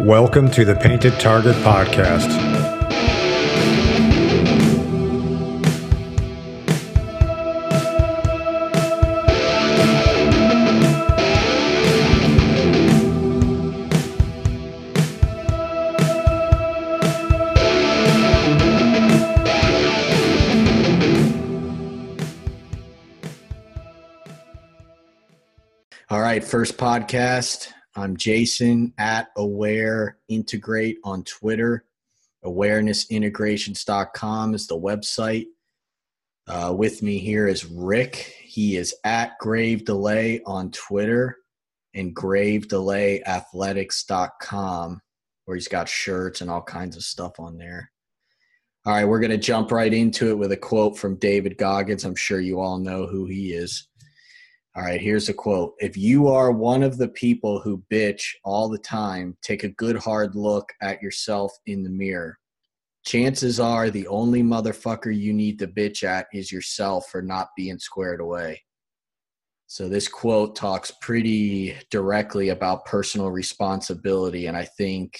Welcome to the Painted Target Podcast. All right, first podcast. I'm Jason at Aware Integrate on Twitter. Awarenessintegrations.com is the website. Uh, with me here is Rick. He is at Grave Delay on Twitter and gravedelayathletics.com where he's got shirts and all kinds of stuff on there. All right, we're going to jump right into it with a quote from David Goggins. I'm sure you all know who he is. All right, here's a quote. If you are one of the people who bitch all the time, take a good hard look at yourself in the mirror. Chances are the only motherfucker you need to bitch at is yourself for not being squared away. So, this quote talks pretty directly about personal responsibility. And I think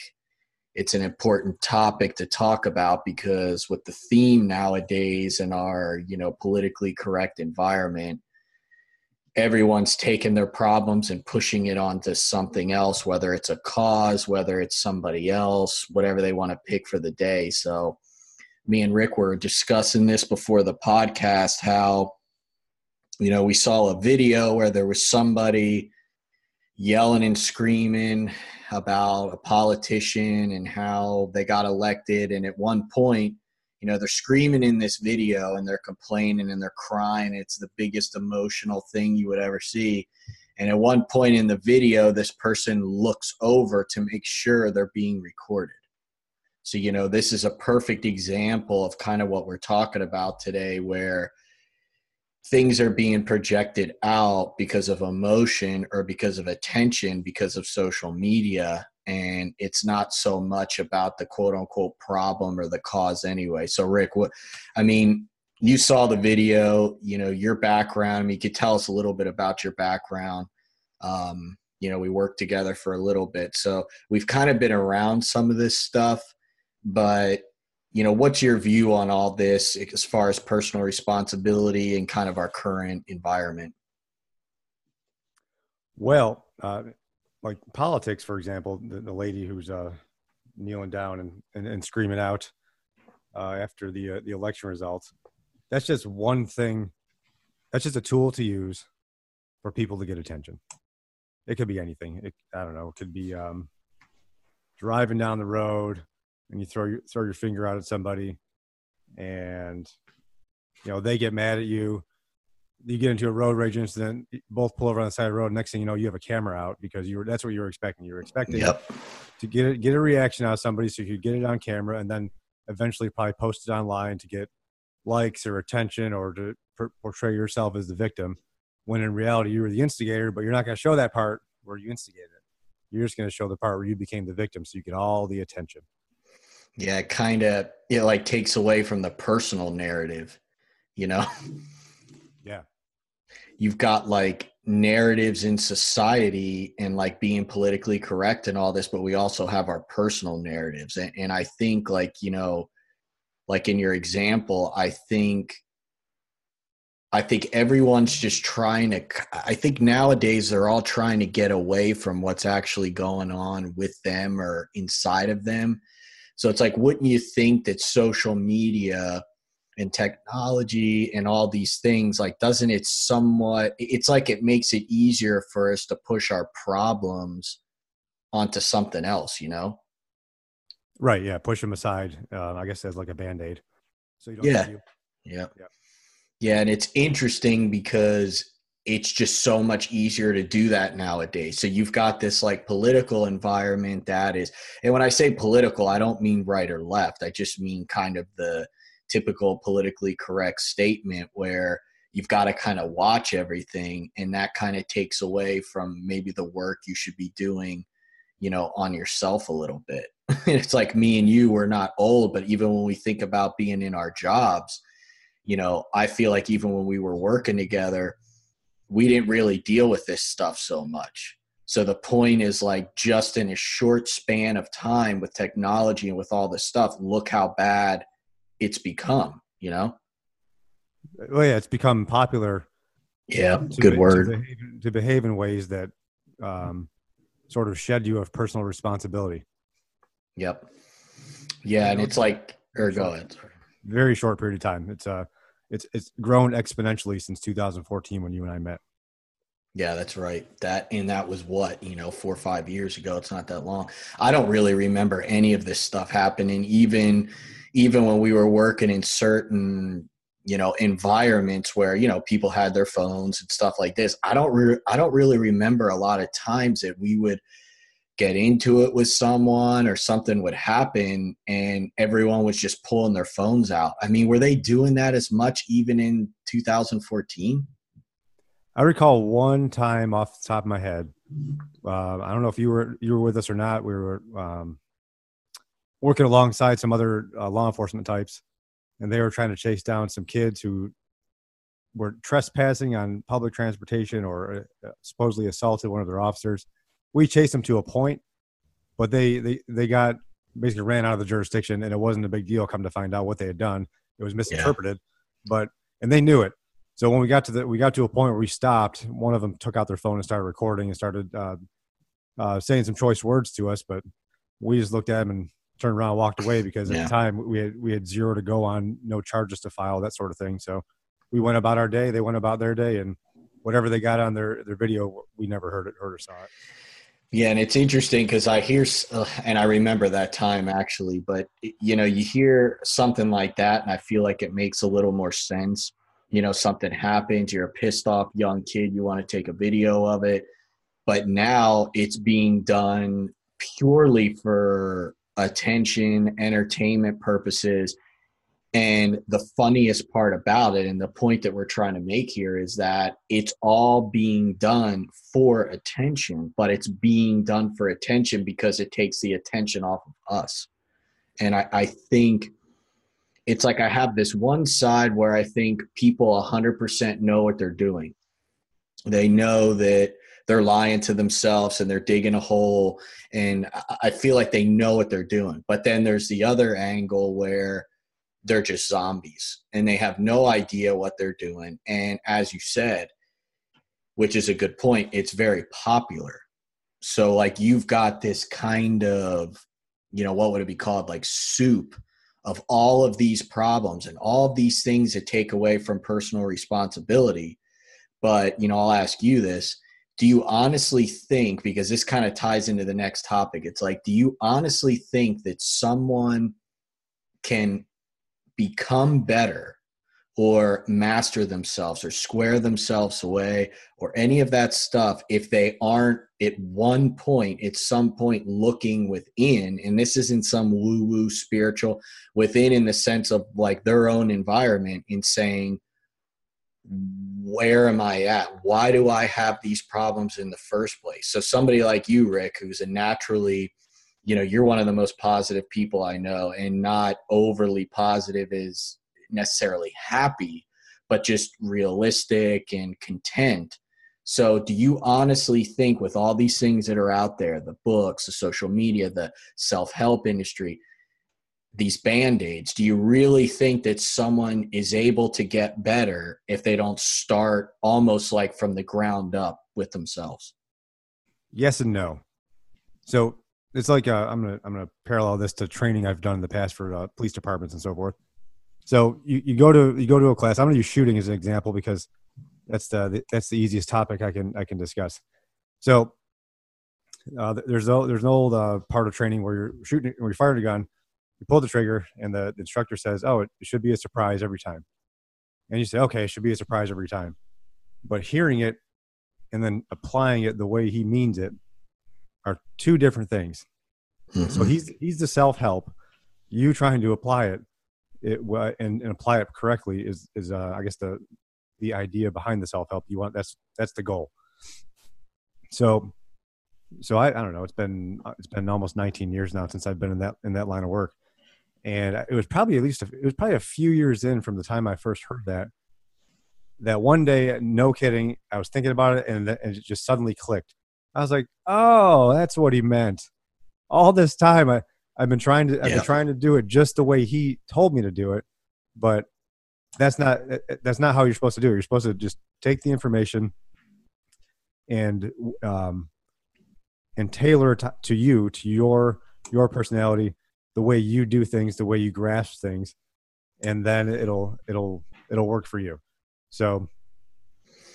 it's an important topic to talk about because with the theme nowadays in our, you know, politically correct environment, everyone's taking their problems and pushing it onto something else, whether it's a cause, whether it's somebody else, whatever they want to pick for the day. So, me and Rick were discussing this before the podcast how, you know, we saw a video where there was somebody yelling and screaming about a politician and how they got elected. And at one point, you know they're screaming in this video and they're complaining and they're crying. It's the biggest emotional thing you would ever see. And at one point in the video this person looks over to make sure they're being recorded. So you know this is a perfect example of kind of what we're talking about today where things are being projected out because of emotion or because of attention because of social media and it's not so much about the quote unquote problem or the cause anyway. So Rick, what I mean, you saw the video, you know, your background. I mean, you could tell us a little bit about your background. Um, you know, we worked together for a little bit. So we've kind of been around some of this stuff, but you know, what's your view on all this as far as personal responsibility and kind of our current environment? Well, uh, like politics, for example, the, the lady who's uh, kneeling down and, and, and screaming out uh, after the uh, the election results. That's just one thing. That's just a tool to use for people to get attention. It could be anything. It, I don't know. It could be um, driving down the road and you throw your throw your finger out at somebody, and you know they get mad at you you get into a road rage incident, both pull over on the side of the road. Next thing you know, you have a camera out because you were that's what you were expecting. You were expecting yep. to get it, get a reaction out of somebody so you could get it on camera and then eventually probably post it online to get likes or attention or to portray yourself as the victim. When in reality, you were the instigator, but you're not going to show that part where you instigated it. You're just going to show the part where you became the victim, so you get all the attention. Yeah, kind of. It like takes away from the personal narrative, you know. Yeah. You've got like narratives in society and like being politically correct and all this but we also have our personal narratives. And, and i think like you know like in your example i think i think everyone's just trying to i think nowadays they're all trying to get away from what's actually going on with them or inside of them. So it's like wouldn't you think that social media and technology and all these things like doesn't it somewhat it's like it makes it easier for us to push our problems onto something else you know right yeah push them aside uh, i guess as like a band-aid so you don't yeah. yeah yeah yeah and it's interesting because it's just so much easier to do that nowadays. So you've got this like political environment that is, and when I say political, I don't mean right or left. I just mean kind of the typical politically correct statement where you've got to kind of watch everything and that kind of takes away from maybe the work you should be doing you know on yourself a little bit. It's like me and you we're not old but even when we think about being in our jobs you know i feel like even when we were working together we didn't really deal with this stuff so much. So the point is like just in a short span of time with technology and with all this stuff, look how bad it's become, you know? Well, yeah, it's become popular. Yeah, good be, word. To behave, to behave, in ways that um, sort of shed you of personal responsibility. Yep. Yeah, and it's like, or go ahead. Very short period of time. It's uh, it's it's grown exponentially since 2014 when you and I met. Yeah, that's right. That and that was what, you know, 4 or 5 years ago. It's not that long. I don't really remember any of this stuff happening even even when we were working in certain, you know, environments where, you know, people had their phones and stuff like this. I don't re- I don't really remember a lot of times that we would get into it with someone or something would happen and everyone was just pulling their phones out. I mean, were they doing that as much even in 2014? I recall one time off the top of my head. Uh, I don't know if you were you were with us or not. We were um, working alongside some other uh, law enforcement types, and they were trying to chase down some kids who were trespassing on public transportation or uh, supposedly assaulted one of their officers. We chased them to a point, but they they they got basically ran out of the jurisdiction, and it wasn't a big deal. Come to find out what they had done, it was misinterpreted, yeah. but and they knew it. So when we got to the we got to a point where we stopped, one of them took out their phone and started recording and started uh, uh, saying some choice words to us, but we just looked at him and turned around and walked away because at yeah. the time we had we had zero to go on, no charges to file, that sort of thing. So we went about our day, they went about their day, and whatever they got on their their video, we never heard it, heard or saw it. Yeah, and it's interesting because I hear uh, and I remember that time actually, but you know, you hear something like that, and I feel like it makes a little more sense you know something happens you're a pissed off young kid you want to take a video of it. But now it's being done purely for attention entertainment purposes. And the funniest part about it and the point that we're trying to make here is that it's all being done for attention but it's being done for attention because it takes the attention off of us. And i, I think it's like I have this one side where I think people 100% know what they're doing. They know that they're lying to themselves and they're digging a hole. And I feel like they know what they're doing. But then there's the other angle where they're just zombies and they have no idea what they're doing. And as you said, which is a good point, it's very popular. So, like, you've got this kind of, you know, what would it be called? Like soup of all of these problems and all of these things that take away from personal responsibility. But, you know, I'll ask you this. Do you honestly think, because this kind of ties into the next topic, it's like, do you honestly think that someone can become better or master themselves or square themselves away or any of that stuff if they aren't at one point at some point looking within and this isn't some woo woo spiritual within in the sense of like their own environment in saying where am i at? Why do i have these problems in the first place? So somebody like you rick who's a naturally you know you're one of the most positive people i know and not overly positive is necessarily happy, but just realistic and content. So, do you honestly think, with all these things that are out there the books, the social media, the self help industry, these band aids, do you really think that someone is able to get better if they don't start almost like from the ground up with themselves? Yes and no. So, it's like uh, I'm gonna I'm gonna parallel this to training I've done in the past for uh, police departments and so forth. So you, you go to you go to a class. I'm going to use shooting as an example because that's the that's the easiest topic I can I can discuss. So uh, there's no there's an old uh, part of training where you're shooting where you fire a gun, you pull the trigger, and the, the instructor says, "Oh, it, it should be a surprise every time," and you say, "Okay, it should be a surprise every time," but hearing it and then applying it the way he means it are two different things. Mm-hmm. So he's he's the self help. You trying to apply it it and, and apply it correctly is is uh, I guess the the idea behind the self help. You want that's that's the goal. So so I, I don't know. It's been uh, it's been almost 19 years now since I've been in that in that line of work, and it was probably at least a, it was probably a few years in from the time I first heard that. That one day, no kidding, I was thinking about it, and, and it just suddenly clicked. I was like, oh, that's what he meant. All this time, I I've been trying to I've Yeah. been trying to do it just the way he told me to do it, but that's not that's not how you're supposed to do it. You're supposed to just take the information and um and tailor it to- to you to your your personality, the way you do things, the way you grasp things, and then it'll it'll it'll work for you. So,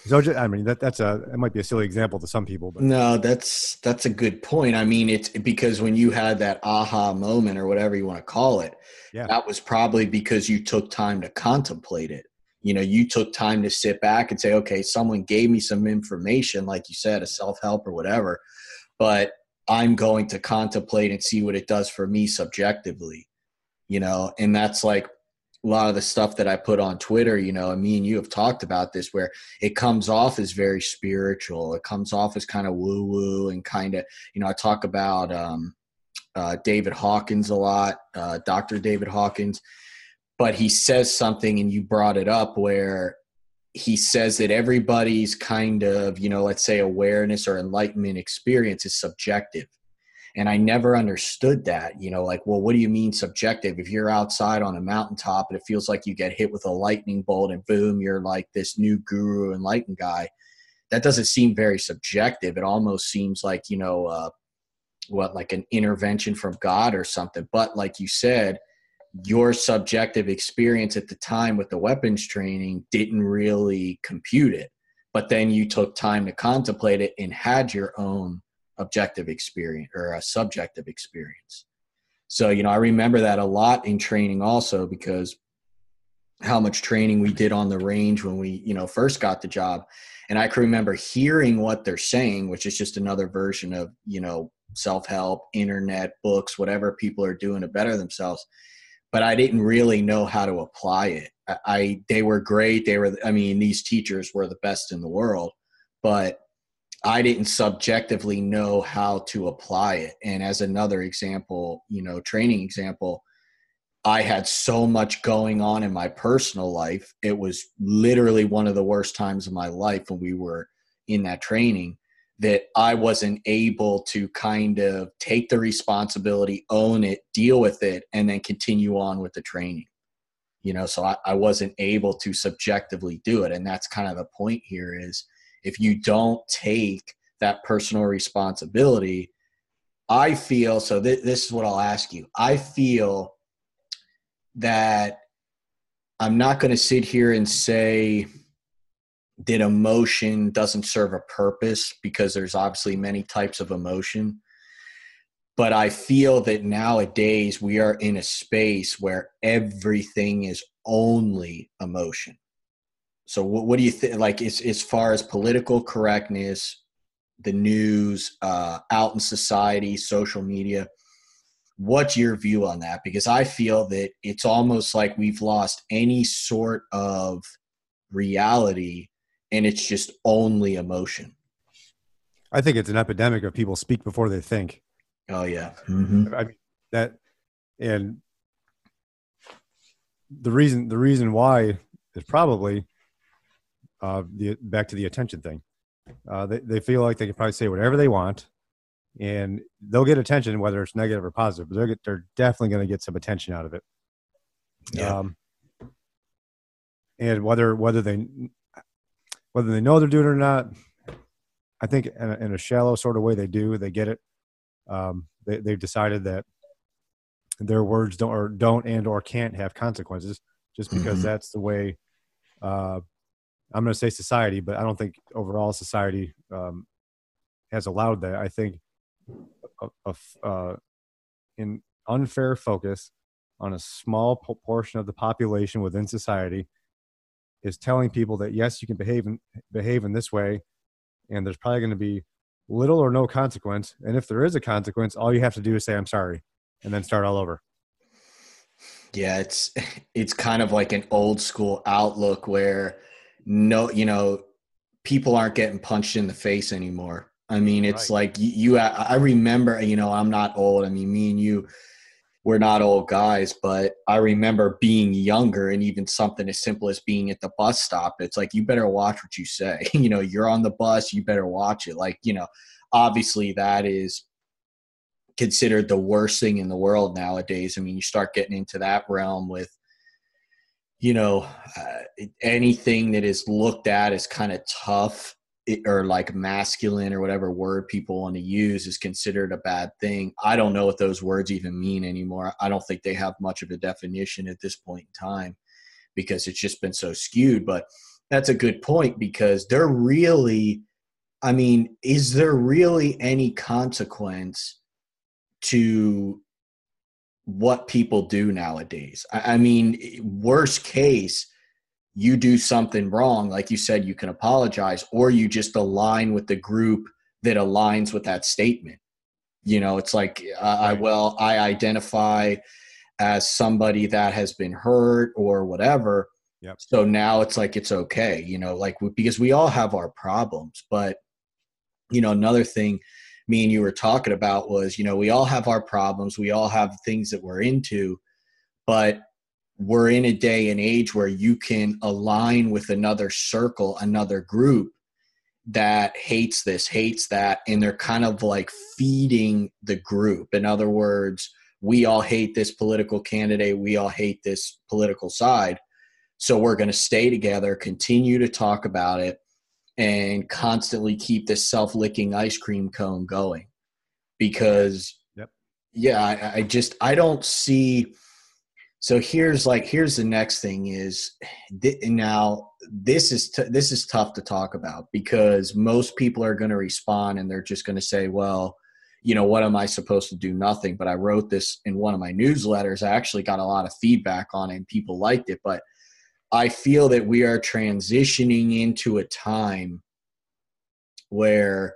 so I mean that that's a it might be a silly example to some people, but No, that's that's a good point. I mean, it's because when you had that aha moment or whatever you want to call it, Yeah. that was probably because you took time to contemplate it. You know, you took time to sit back and say, okay, someone gave me some information, like you said, a self help or whatever, but I'm going to contemplate and see what it does for me subjectively. You know, and that's like a lot of the stuff that I put on Twitter, you know, and me and you have talked about this where it comes off as very spiritual. It comes off as kind of woo woo and kind of, you know, I talk about um, uh, David Hawkins a lot, uh, Dr. David Hawkins, but he says something, and you brought it up where he says that everybody's kind of, you know, let's say awareness or enlightenment experience is subjective. And I never understood that, you know, like, well, what do you mean subjective? If you're outside on a mountaintop and it feels like you get hit with a lightning bolt and boom, you're like this new guru enlightened guy, that doesn't seem very subjective. It almost seems like, you know, uh, what, like an intervention from God or something. But like you said, your subjective experience at the time with the weapons training didn't really compute it. But then you took time to contemplate it and had your own objective experience or a subjective experience. So, you know, I remember that a lot in training also because how much training we did on the range when we, you know, first got the job. And I can remember hearing what they're saying, which is just another version of, you know, self help, internet, books, whatever people are doing to better themselves. But I didn't really know how to apply it. I, I they were great. They were, I mean, these teachers were the best in the world, but I didn't subjectively know how to apply it. And as another example, you know, training example, I had so much going on in my personal life. It was literally one of the worst times of my life when we were in that training that I wasn't able to kind of take the responsibility, own it, deal with it, and then continue on with the training. You know, so I, I wasn't able to subjectively do it. And that's kind of the point here is if you don't take that personal responsibility, I feel so. Th- this is what I'll ask you. I feel that I'm not going to sit here and say that emotion doesn't serve a purpose because there's obviously many types of emotion. But I feel that nowadays we are in a space where everything is only emotion. So what, what do you think? Like as, as far as political correctness, the news, uh, out in society, social media, what's your view on that? Because I feel that it's almost like we've lost any sort of reality and it's just only emotion. I think it's an epidemic of people speak before they think. Oh yeah. Mm-hmm. I mean that, and the reason the reason why is probably uh, the back to the attention thing. Uh, they they feel like they can probably say whatever they want, and they'll get attention whether it's negative or positive. But they're get, they're definitely going to get some attention out of it. Yeah. Um, and whether whether they whether they know they're doing it or not, I think in a, in a shallow sort of way they do. They get it. Um, they, they've decided that their words don't or don't and or can't have consequences just because Mhm. that's the way. Uh, I'm going to say society, but I don't think overall society um, has allowed that. I think a, a uh, in unfair focus on a small po- portion of the population within society is telling people that yes, you can behave in, behave in this way, and there's probably going to be little or no consequence. And if there is a consequence, all you have to do is say I'm sorry, and then start all over. Yeah, it's it's kind of like an old school outlook where no, you know, people aren't getting punched in the face anymore. I mean, it's Right. like you, you. I remember, you know, I'm not old. I mean, me and you, we're not old guys, but I remember being younger and even something as simple as being at the bus stop. It's like you better watch what you say. you know, you're on the bus, you better watch it. Like, you know, obviously that is considered the worst thing in the world nowadays. I mean, you start getting into that realm with, you know, uh, anything that is looked at as kind of tough or like masculine or whatever word people want to use is considered a bad thing. I don't know what those words even mean anymore. I don't think they have much of a definition at this point in time because it's just been so skewed. But that's a good point because they're really, I mean, is there really any consequence to what people do nowadays? I, I mean, worst case, you do something wrong, like you said, you can apologize, or you just align with the group that aligns with that statement. You know, it's like, uh, I, well, I identify as somebody that has been hurt or whatever. Yep. So now it's like it's okay, you know, like because we all have our problems. But, you know, another thing me and you were talking about was, you know, we all have our problems, we all have things that we're into, but we're in a day and age where you can align with another circle, another group that hates this, hates that, and they're kind of like feeding the group. In other words, we all hate this political candidate, we all hate this political side. So we're going to stay together, continue to talk about it, and constantly keep this self licking ice cream cone going. Because, yep. yeah, I, I just, I don't see so here's like here's the next thing is th- now this is t- this is tough to talk about because most people are going to respond and they're just going to say well you know what am i supposed to do nothing but i wrote this in one of my newsletters i actually got a lot of feedback on it and people liked it but i feel that we are transitioning into a time where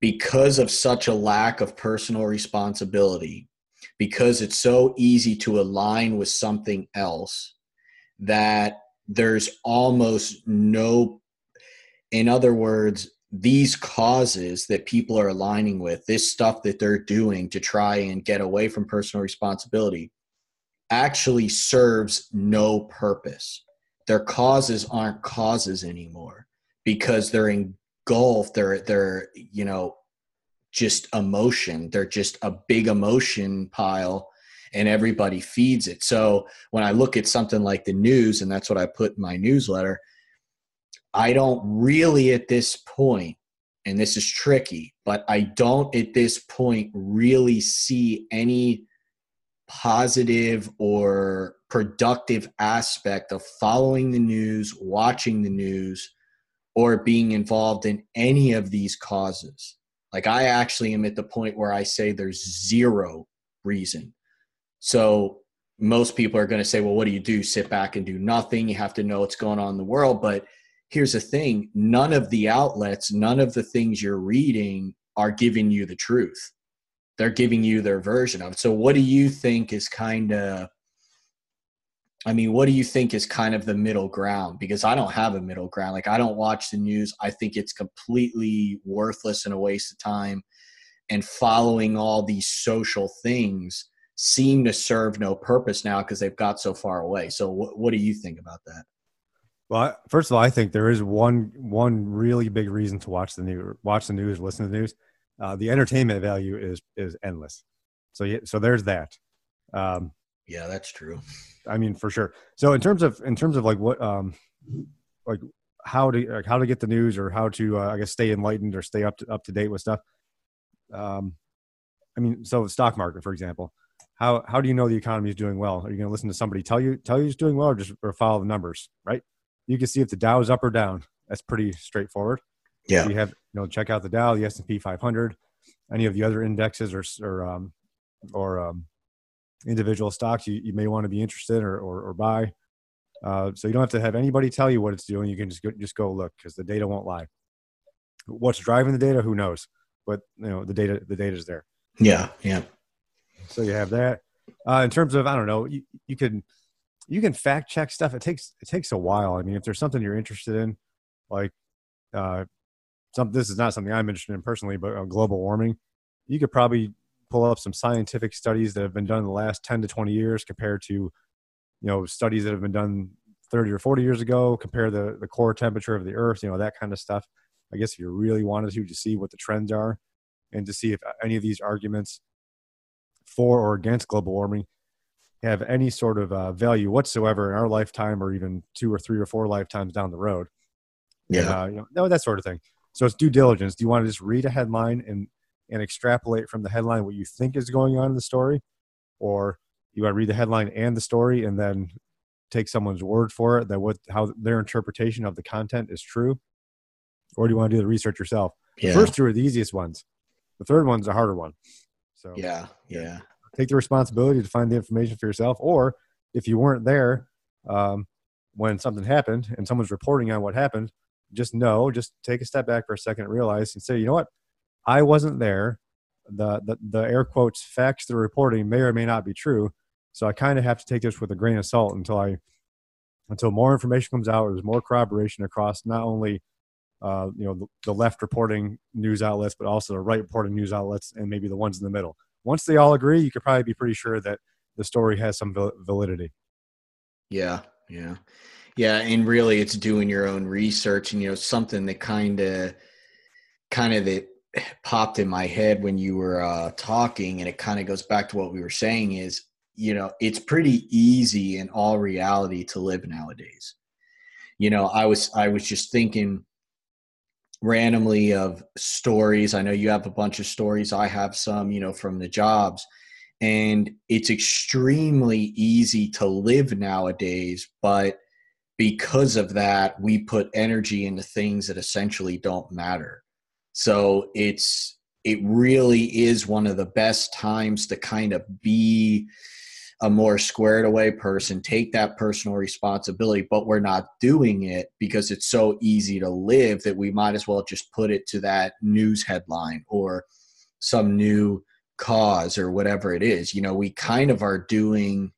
because of such a lack of personal responsibility because it's so easy to align with something else that there's almost no in other words these causes that people are aligning with this stuff that they're doing to try and get away from personal responsibility actually serves no purpose their causes aren't causes anymore because they're engulfed they're they're you know just emotion. They're just a big emotion pile and everybody feeds it. So when I look at something like the news, and that's what I put in my newsletter, I don't really at this point, and this is tricky, but I don't at this point really see any positive or productive aspect of following the news, watching the news, or being involved in any of these causes. Like I actually am at the point where I say there's zero reason. So most people are going to say, well, what do you do? Sit back and do nothing. You have to know what's going on in the world. But here's the thing none of the outlets, none of the things you're reading are giving you the truth. They're giving you their version of it. So, what do you think is kind of I mean, what do you think is kind of the middle ground? Because I don't have a middle ground. Like, I don't watch the news. I think it's completely worthless and a waste of time. And following all these social things seem to serve no purpose now because they've got so far away. So, what, what do you think about that? Well, first of all, I think there is one one really big reason to watch the news, watch the news, listen to the news. Uh, the entertainment value is is endless. So, yeah, so there's that. Um, yeah, that's true. I mean, for sure. So in terms of in terms of like what um like how to like how to get the news or how to uh, I guess stay enlightened or stay up to up to date with stuff. Um, I mean, so the stock market, for example, how how do you know the economy is doing well? Are you going to listen to somebody tell you tell you it's doing well, or just or follow the numbers? Right? You can see if the Dow is up or down. That's pretty straightforward. Yeah. So you have you know check out the Dow, the S and P 500, any of the other indexes or or um or um individual stocks you, you may want to be interested or, or, or buy. Uh, so you don't have to have anybody tell you what it's doing. You can just go, just go look because the data won't lie. What's driving the data? Who knows? But you know the data the data is there. Yeah, yeah. So you have that. Uh, in terms of I don't know, you, you can you can fact check stuff. It takes it takes a while. I mean, if there's something you're interested in, like uh, some this is not something I'm interested in personally, but uh, global warming, you could probably pull up some scientific studies that have been done in the last 10 to 20 years compared to you know studies that have been done 30 or 40 years ago compare the the core temperature of the earth you know that kind of stuff I guess if you really wanted to, to see what the trends are and to see if any of these arguments for or against global warming have any sort of uh, value whatsoever in our lifetime or even two or three or four lifetimes down the road. Yeah. And, uh, you know, that sort of thing. So it's due diligence. Do you want to just read a headline and, and extrapolate from the headline what you think is going on in the story? Or do you want to read the headline and the story and then take someone's word for it that what how their interpretation of the content is true? Or do you want to do the research yourself? Yeah. The first two are the easiest ones. The third one's a harder one. So yeah. Yeah. take the responsibility to find the information for yourself. Or if you weren't there um, when something happened and someone's reporting on what happened, just know, just take a step back for a second and realize and say, you know what, I wasn't there. The, the, the air quotes facts they're reporting may or may not be true. So I kind of have to take this with a grain of salt until I, until more information comes out. There's more corroboration across not only, uh, you know, the, the left reporting news outlets, but also the right reporting news outlets, and maybe the ones in the middle. Once they all agree, you could probably be pretty sure that the story has some validity. Yeah, yeah, yeah, and really, it's doing your own research, and you know, something that kind of, kind of that popped in my head when you were uh, talking, and it kind of goes back to what we were saying is, you know, it's pretty easy in all reality to live nowadays. You know, I was I was just thinking randomly of stories. I know you have a bunch of stories. I have some, you know, from the jobs. And it's extremely easy to live nowadays, but because of that, we put energy into things that essentially don't matter. So it's it really is one of the best times to kind of be a more squared away person, take that personal responsibility, but we're not doing it because it's so easy to live that we might as well just put it to that news headline or some new cause or whatever it is. You know, we kind of are doing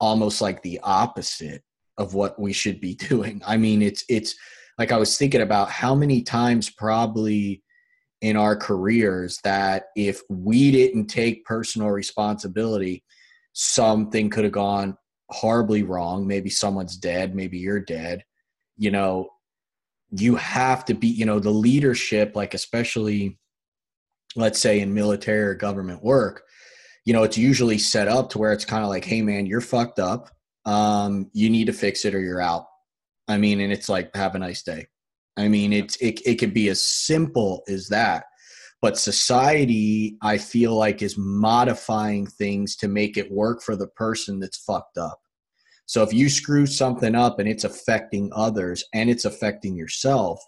almost like the opposite of what we should be doing. I mean, it's it's like I was thinking about how many times probably in our careers that if we didn't take personal responsibility, something could have gone horribly wrong. Maybe someone's dead, maybe you're dead. You know, you have to be, you know, the leadership, like especially let's say in military or government work, you know, it's usually set up to where it's kind of like, hey man, you're fucked up. Um, you need to fix it or you're out. I mean, and it's like, have a nice day. I mean, it's it it could be as simple as that. But society, I feel like, is modifying things to make it work for the person that's fucked up. So if you screw something up and it's affecting others and it's affecting yourself,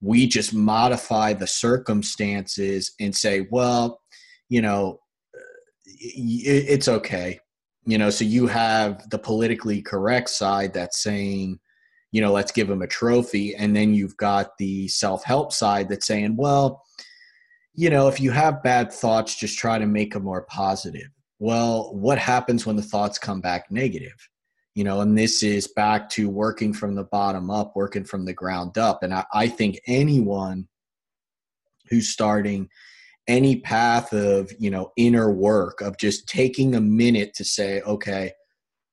we just modify the circumstances and say, well, you know, it's okay. You know, so you have the politically correct side that's saying, you know, let's give him a trophy. And then you've got the self help side that's saying, well, you know, if you have bad thoughts, just try to make them more positive. Well, what happens when the thoughts come back negative? You know, and this is back to working from the bottom up, working from the ground up. And I, I think anyone who's starting any path of, you know, inner work, of just taking a minute to say, okay,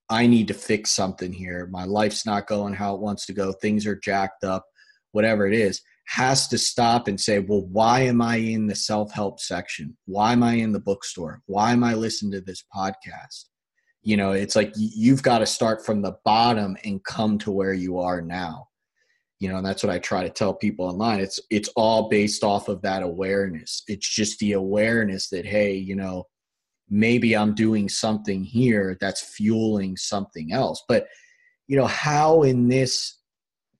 I need to fix something here. My life's not going how it wants to go. Things are jacked up, whatever it is, has to stop and say, well, why am I in the self help section? Why am I in the bookstore? Why am I listening to this podcast? You know, it's like you've got to start from the bottom and come to where you are now. You know, and that's what I try to tell people online. It's it's all based off of that awareness. It's just the awareness that hey, you know, maybe I'm doing something here that's fueling something else. But you know, how in this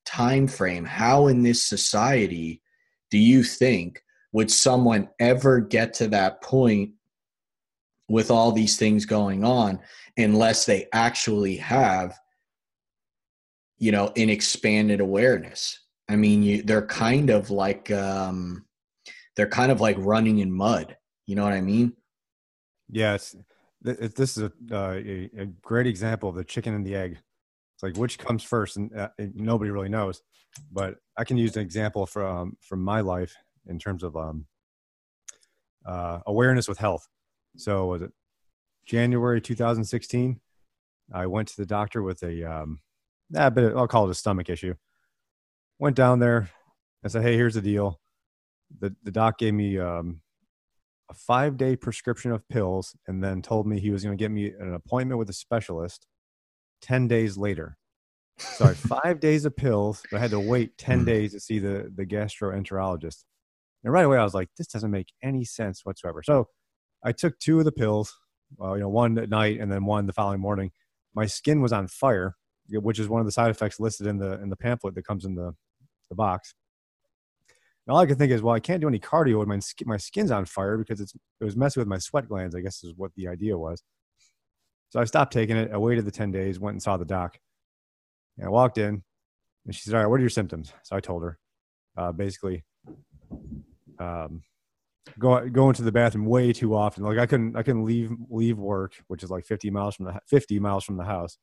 time frame, how in this society do you think would someone ever get to that point with all these things going on unless they actually have you know in expanded awareness i mean you, they're kind of like um they're kind of like running in mud you know what i mean Yes, this is a, uh, a, great example of the chicken and the egg. It's like which comes first, and, uh, nobody really knows. But I can use an example from from my life in terms of um, uh, awareness with health. So was it January 2016? I went to the doctor with a um, a but I'll call it a stomach issue. Went down there, I said, "Hey, here's the deal. The the doc gave me um, a five day prescription of pills, and then told me he was going to get me an appointment with a specialist ten days later. So I had five days of pills, but I had to wait ten Mm. days to see the the gastroenterologist. And right away, I was like, "This doesn't make any sense whatsoever." So I took two of the pills, uh, you know, one at night and then one the following morning. My skin was on fire, which is one of the side effects listed in the in the pamphlet that comes in the the box. And all I could think is, well, I can't do any cardio when my my skin's on fire because it's it was messing with my sweat glands. I guess is what the idea was. So I stopped taking it. I waited the ten days, went and saw the doc. And I walked in, and she said, "All right, what are your symptoms?" So I told her, uh, basically, um, go going to the bathroom way too often. Like I couldn't I couldn't leave leave work, which is like 50 miles from the 50 miles from the house,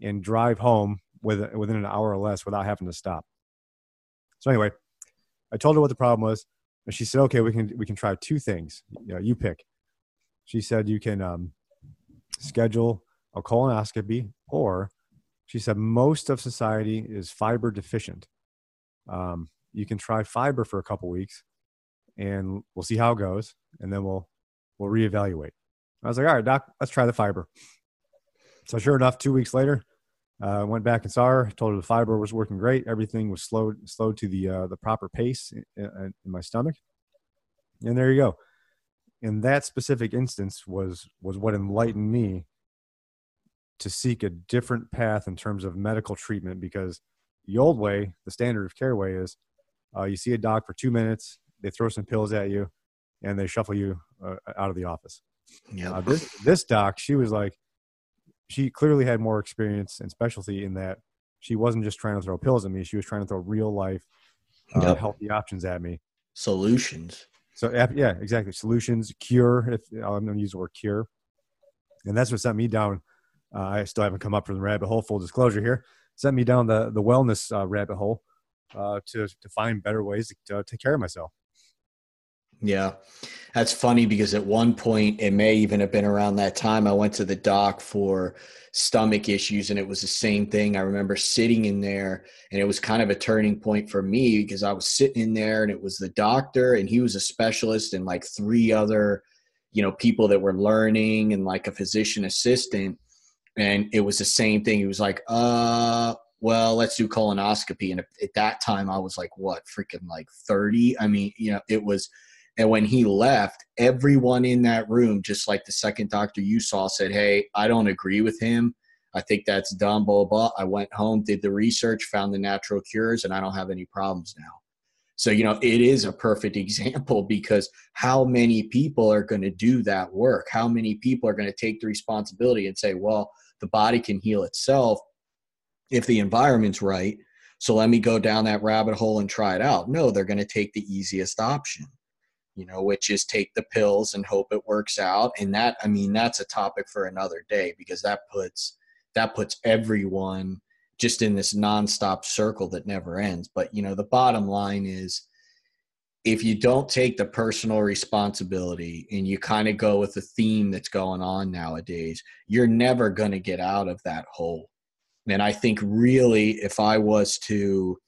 and drive home with within an hour or less without having to stop. So anyway, I told her what the problem was, and she said, "Okay, we can we can try two things. You, know, you pick." She said you can um, schedule a colonoscopy, or she said most of society is fiber deficient. Um, you can try fiber for a couple weeks, and we'll see how it goes, and then we'll we'll reevaluate. I was like, all right, doc, let's try the fiber. So sure enough, two weeks later, I uh, went back and saw her. Told her the fiber was working great. Everything was slowed slowed to the uh, the proper pace in, in my stomach, and there you go. In that specific instance, was was what enlightened me to seek a different path in terms of medical treatment because the old way, the standard of care way, is uh, you see a doc for two minutes, they throw some pills at you, and they shuffle you uh, out of the office. Yeah. Uh, this this doc, she was like, she clearly had more experience and specialty in that she wasn't just trying to throw pills at me; she was trying to throw real life, uh, Yep. healthy options at me. Solutions. So yeah, exactly. Solutions, cure. If I'm going to use the word cure, and that's what sent me down. Uh, I still haven't come up from the rabbit hole. Full disclosure here, sent me down the the wellness uh, rabbit hole uh, to to find better ways to uh, take care of myself. Yeah. That's funny because at one point, it may even have been around that time, I went to the doc for stomach issues and it was the same thing. I remember sitting in there and it was kind of a turning point for me because I was sitting in there and it was the doctor and he was a specialist and like three other, you know, people that were learning and like a physician assistant. And it was the same thing. He was like, uh, well, let's do colonoscopy. And at at that time, I was like, what, freaking like 30? I mean, you know, it was, and when he left, everyone in that room, just like the second doctor you saw, said, Hey, I don't agree with him. I think that's dumb, blah, blah. I went home, did the research, found the natural cures, and I don't have any problems now. So, you know, it is a perfect example because how many people are going to do that work? How many people are going to take the responsibility and say, well, the body can heal itself if the environment's right. So let me go down that rabbit hole and try it out. No, they're going to take the easiest option you know, which is take the pills and hope it works out. And that, I mean, that's a topic for another day because that puts that puts everyone just in this nonstop circle that never ends. But you know, the bottom line is if you don't take the personal responsibility and you kind of go with the theme that's going on nowadays, you're never going to get out of that hole. And I think really if I was to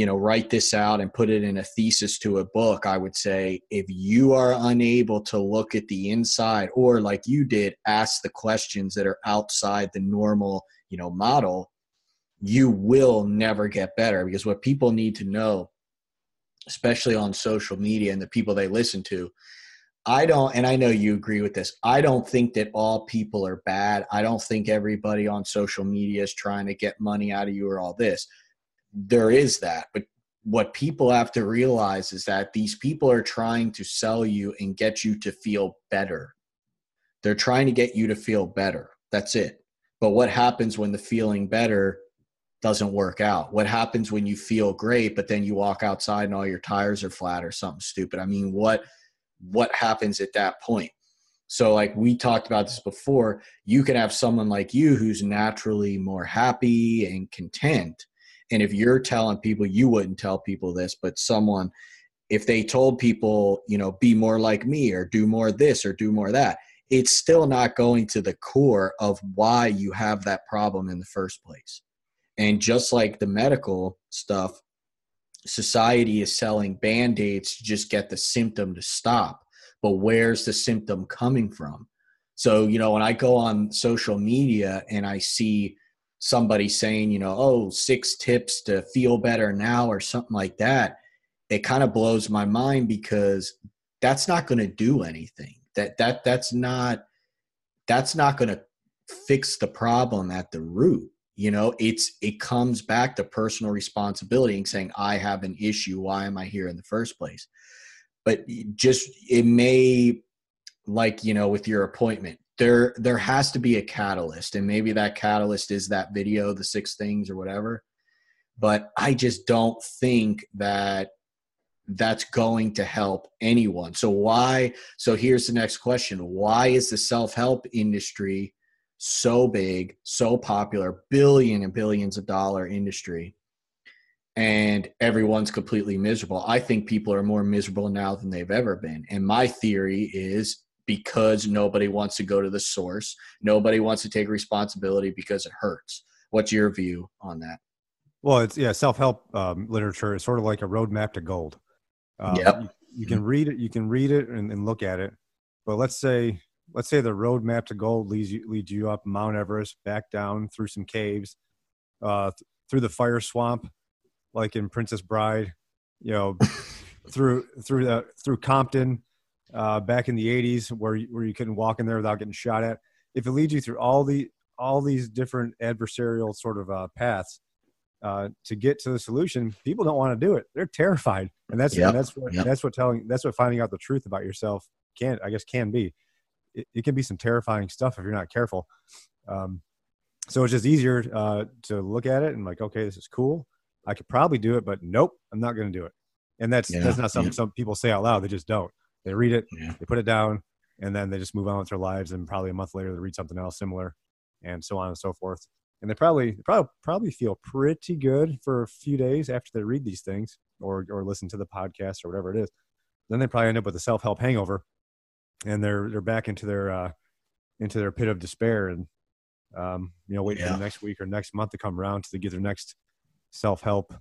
you know write this out and put it in a thesis to a book i would say if you are unable to look at the inside or like you did ask the questions that are outside the normal you know model you will never get better because what people need to know especially on social media and the people they listen to I don't, and I know you agree with this. I don't think that all people are bad. I don't think everybody on social media is trying to get money out of you or all this there is that but what people have to realize is that these people are trying to sell you and get you to feel better. They're trying to get you to feel better. That's it. But what happens when the feeling better doesn't work out? What happens when you feel great but then you walk outside and all your tires are flat or something stupid? I mean what what happens at that point? So like we talked about this before. You can have someone like you who's naturally more happy and content and if you're telling people, you wouldn't tell people this, but someone, if they told people, you know, be more like me or do more this or do more that, it's still not going to the core of why you have that problem in the first place. And just like the medical stuff, society is selling band-aids to just get the symptom to stop but where's the symptom coming from so you know when i go on social media and i see somebody saying you know oh six tips to feel better now or something like that it kind of blows my mind because that's not going to do anything. That that that's not that's not going to fix the problem at the root. You know it's it comes back to personal responsibility and saying i have an issue. Why am i here in the first place? But just it may like you know with your appointment there there has to be a catalyst and maybe that catalyst is that video the six things or whatever but i just don't think that that's going to help anyone so why so here's the next question why is the self-help industry so big, so popular, billion and billions of dollar industry, and everyone's completely miserable. I think people are more miserable now than they've ever been. And my theory is because nobody wants to go to the source, nobody wants to take responsibility because it hurts. What's your view on that? Well, it's yeah, self help um, literature is sort of like a roadmap to gold. Um, yep. You, you, can read it, you can read it and, and look at it, but let's say let's say the roadmap to gold leads you leads you up Mount Everest, back down through some caves, uh, th- through the fire swamp, like in Princess Bride, you know, through through the through Compton, uh, back in the '80s, where you, where you couldn't walk in there without getting shot at. If it leads you through all the all these different adversarial sort of uh, paths uh, to get to the solution, people don't want to do it. They're terrified, and that's yep. and that's what yep. that's what telling that's what finding out the truth about yourself can I guess can be it, it, can be some terrifying stuff if you're not careful. Um, so it's just easier uh, to look at it and like, okay, this is cool. I could probably do it, but nope, I'm not going to do it. And that's yeah, that's not something yeah. some people say out loud. They just don't. They read it, yeah. they put it down, and then they just move on with their lives. And probably a month later, they read something else similar, and so on and so forth. And they probably probably probably feel pretty good for a few days after they read these things or or listen to the podcast or whatever it is. Then they probably end up with a self help hangover and they're they're back into their uh, into their pit of despair and um, you know waiting yeah. for the next week or next month to come around to get their next self help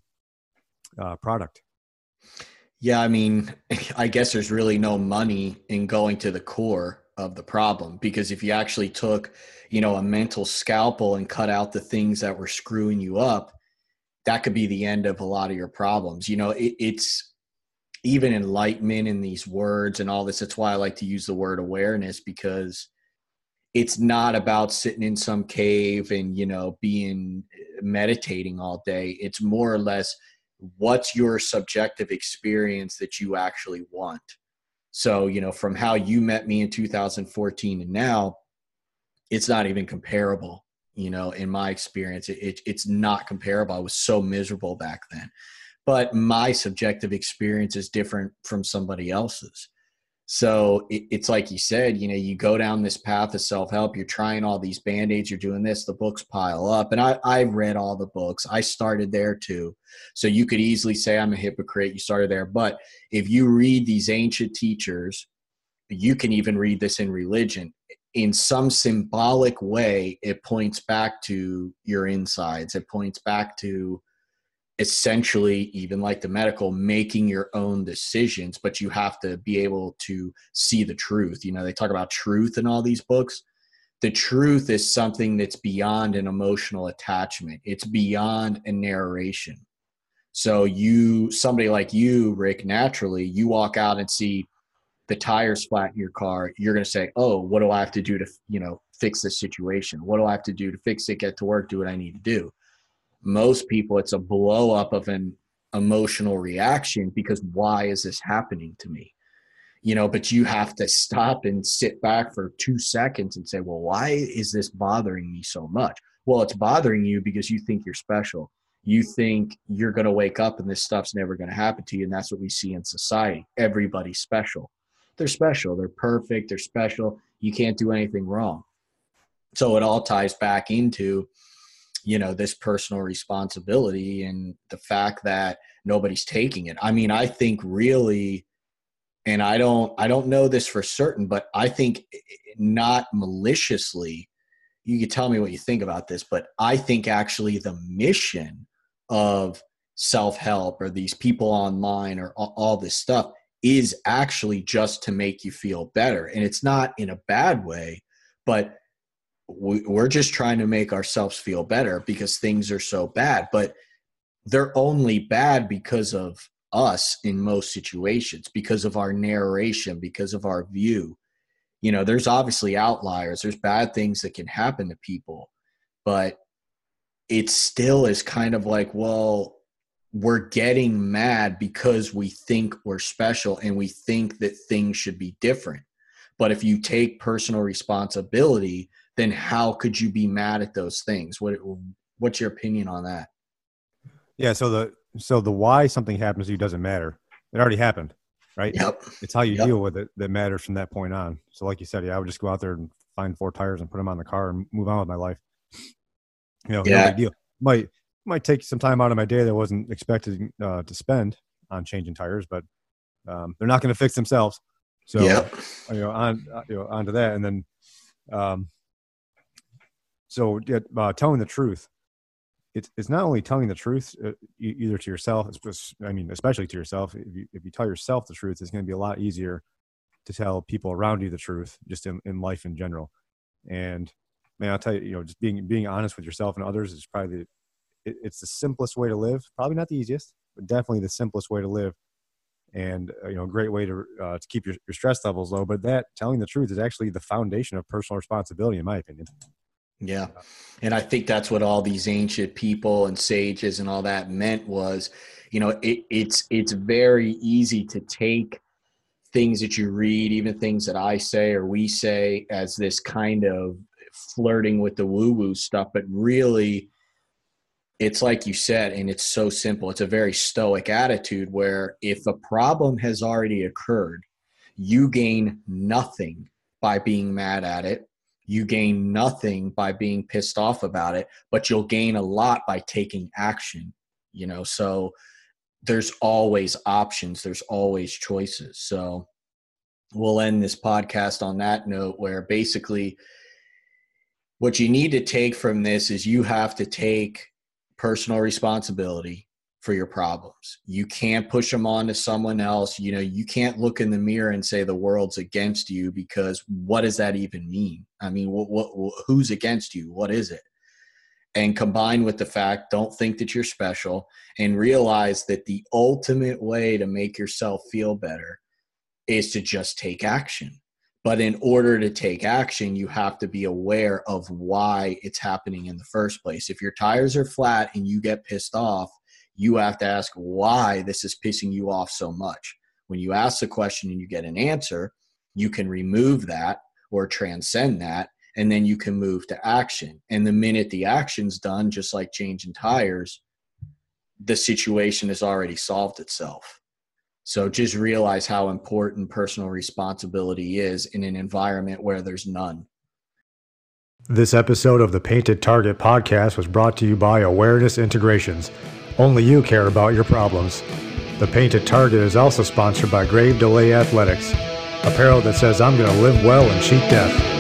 uh, product. Yeah, I mean, I guess there's really no money in going to the core of the problem because if you actually took, you know, a mental scalpel and cut out the things that were screwing you up, that could be the end of a lot of your problems. You know, it, it's even enlightenment in these words and all this. That's why I like to use the word awareness because it's not about sitting in some cave and, you know, being eh, meditating all day. It's more or less what's your subjective experience that you actually want. So, you know, from how you met me in 2014 and now, it's not even comparable. You know, in my experience, it, it, it's not comparable. I was so miserable back then but my subjective experience is different from somebody else's. So it, it's like you said, you know, you go down this path of self help, you're trying all these band aids, you're doing this, the books pile up. And I, I've read all the books. I started there too. So you could easily say I'm a hypocrite. You started there. But if you read these ancient teachers, you can even read this in religion. In some symbolic way, it points back to your insides, it points back to essentially even like the medical making your own decisions but you have to be able to see the truth. You know they talk about truth in all these books. The truth is something that's beyond an emotional attachment. It's beyond a narration. So you somebody like you rick naturally you walk out and see the tires flat in your car you're going to say oh what do i have to do to you know fix this situation? What do i have to do to fix it get to work do what i need to do most people it's a blow up of an emotional reaction because why is this happening to me? You know but you have to stop and sit back for two seconds and say well why is this bothering me so much? Well it's bothering you because you think you're special. You think you're going to wake up and this stuff's never going to happen to you and that's what we see in society. Everybody's special. They're special. They're perfect. They're special. You can't do anything wrong. So it all ties back into you know this personal responsibility and the fact that nobody's taking it i mean i think really and i don't i don't know this for certain but i think eh, eh, not maliciously you could tell me what you think about this but i think actually the mission of self help or these people online or all, this stuff is actually just to make you feel better. And it's not in a bad way, but we're just trying to make ourselves feel better because things are so bad. But they're only bad because of us in most situations, because of our narration, because of our view. You know, there's obviously outliers, there's bad things that can happen to people, but it still is kind of like, well, we're getting mad because we think we're special and we think that things should be different. But if you take personal responsibility, then how could you be mad at those things? What what's your opinion on that? Yeah, so the so the why something happens to you doesn't matter. It already happened, right? Yep. It's how you Yep. deal with it that matters from that point on. So, like you said, yeah, I would just go out there and find four tires and put them on the car and move on with my life. You know, Yeah. no big deal. Might might take some time out of my day that wasn't expected uh, to spend on changing tires, but um, they're not going to fix themselves. So, yep. you know, on you know onto that, and then, um, so uh, telling the truth. It's it's not only telling the truth uh, either to yourself. I mean, especially to yourself. If you if you tell yourself the truth, it's going to be a lot easier to tell people around you the truth, just in, in life in general. And man, I'll tell you, you know, just being being honest with yourself and others is probably the, it, it's the simplest way to live. Probably not the easiest, but definitely the simplest way to live and uh, you know a great way to uh, to keep your, your stress levels low but that telling the truth is actually the foundation of personal responsibility in my opinion Yeah. And I think that's what all these ancient people and sages and all that meant was, you know, it, it's it's very easy to take things that you read, even things that I say or we say as this kind of flirting with the woo-woo stuff, but really it's like you said, and it's so simple. It's a very stoic attitude where if a problem has already occurred, you gain nothing by being mad at it you gain nothing by being pissed off about it but you'll gain a lot by taking action you know? So there's always options there's always choices. So we'll end this podcast on that note where basically what you need to take from this is you have to take personal responsibility for your problems. You can't push them on to someone else. You know, you can't look in the mirror and say the world's against you because what does that even mean? I mean, what, what, what who's against you? What is it? And combined with the fact, don't think that you're special and realize that the ultimate way to make yourself feel better is to just take action. But in order to take action, you have to be aware of why it's happening in the first place. If your tires are flat and you get pissed off, you have to ask why this is pissing you off so much. When you ask the question and you get an answer, you can remove that or transcend that, and then you can move to action. And the minute the action's done, just like changing tires, the situation has already solved itself. So just realize how important personal responsibility is in an environment where there's none. This episode of the Painted Target podcast was brought to you by Awareness Integrations. Only you care about your problems. The Painted Target is also sponsored by Grave Delay Athletics, apparel that says I'm going to live well and cheat death.